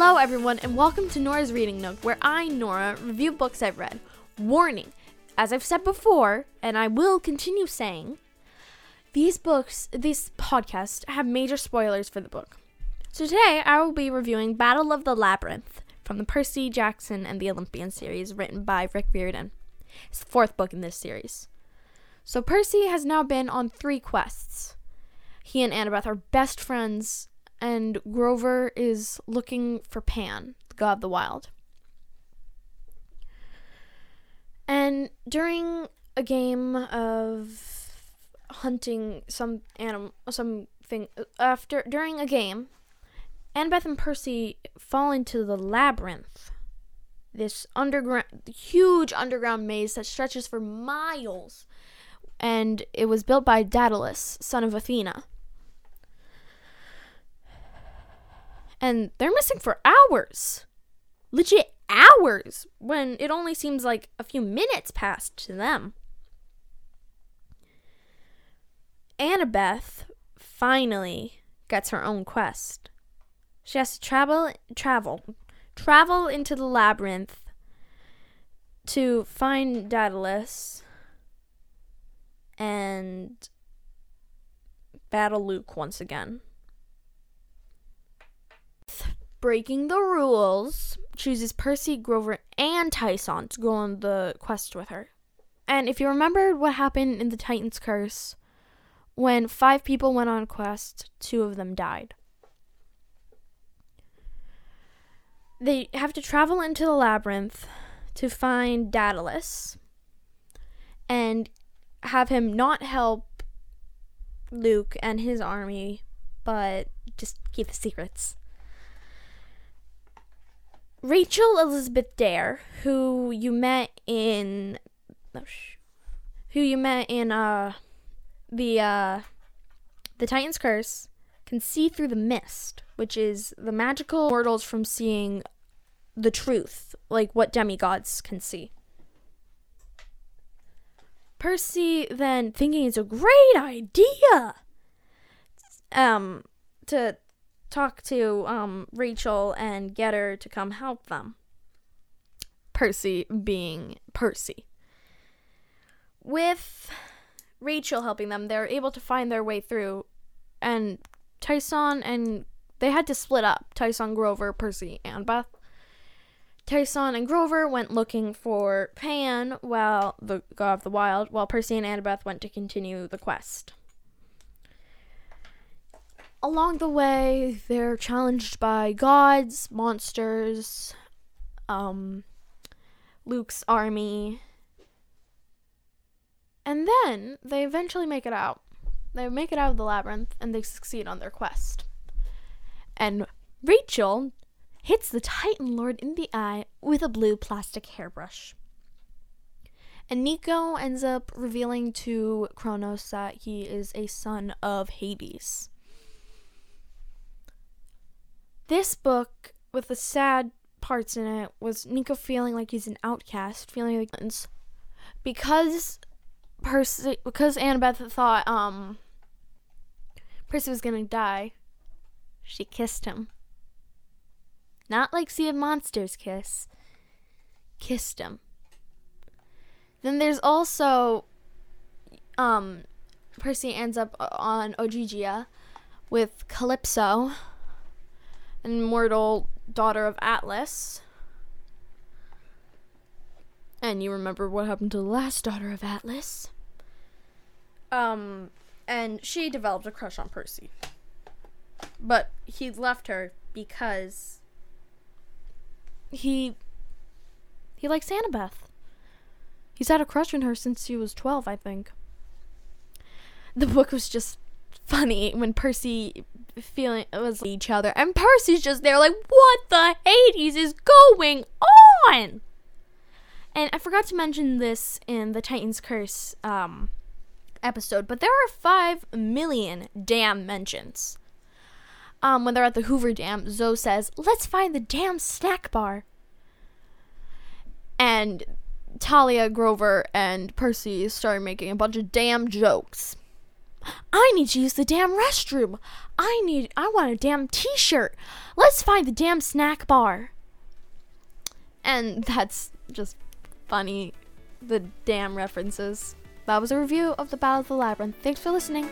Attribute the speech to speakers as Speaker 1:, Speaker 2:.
Speaker 1: Hello, everyone, and welcome to Nora's Reading Nook, where I, Nora, review books I've read. Warning, as I've said before, and I will continue saying, these books, this podcast, have major spoilers for the book. So today, I will be reviewing Battle of the Labyrinth from the Percy Jackson and the Olympian series, written by Rick Riordan. It's the fourth book in this series. So Percy has now been on three quests. He and Annabeth are best friends and Grover is looking for Pan, the god of the wild. And during a game of hunting some animal, something uh, after during a game, Annabeth and Percy fall into the labyrinth. This underground, huge underground maze that stretches for miles, and it was built by Daedalus, son of Athena. And they're missing for hours. Legit hours when it only seems like a few minutes passed to them. Annabeth finally gets her own quest. She has to travel travel travel into the labyrinth to find Daedalus and battle Luke once again breaking the rules, chooses Percy, Grover, and Tyson to go on the quest with her. And if you remember what happened in the Titan's Curse, when five people went on a quest, two of them died. They have to travel into the labyrinth to find Daedalus and have him not help Luke and his army, but just keep the secrets. Rachel Elizabeth Dare, who you met in, oh, who you met in uh, the uh, the Titan's Curse, can see through the mist, which is the magical mortals from seeing the truth, like what demigods can see. Percy then thinking it's a great idea um to talk to um, Rachel and get her to come help them. Percy being Percy. With Rachel helping them, they're able to find their way through, and Tyson and they had to split up. Tyson, Grover, Percy, and Beth. Tyson and Grover went looking for Pan, while the God of the Wild, while Percy and Annabeth went to continue the quest along the way, they're challenged by gods, monsters, um, Luke's army. And then they eventually make it out. They make it out of the labyrinth and they succeed on their quest. And Rachel hits the Titan Lord in the eye with a blue plastic hairbrush. And Nico ends up revealing to Kronos that he is a son of Hades. This book, with the sad parts in it, was Nico feeling like he's an outcast, feeling like because Percy, because Annabeth thought um Percy was gonna die, she kissed him. Not like Sea of Monsters kiss. Kissed him. Then there's also um Percy ends up on Ogygia with Calypso immortal daughter of Atlas. And you remember what happened to the last daughter of Atlas. Um, and she developed a crush on Percy. But he left her because he he likes Annabeth. He's had a crush on her since she was 12, I think. The book was just funny when Percy feeling it was each other. And Percy's just there like what the Hades is going on? And I forgot to mention this in the Titan's Curse um, episode but there are 5 million dam mentions. Um, when they're at the Hoover Dam Zoe says let's find the damn snack bar. And Thalia Grover and Percy started making a bunch of damn jokes I need to use the damn restroom. I need I want a damn t-shirt. Let's find the damn snack bar. And that's just funny the damn references. That was a review of the Battle of the Labyrinth. Thanks for listening.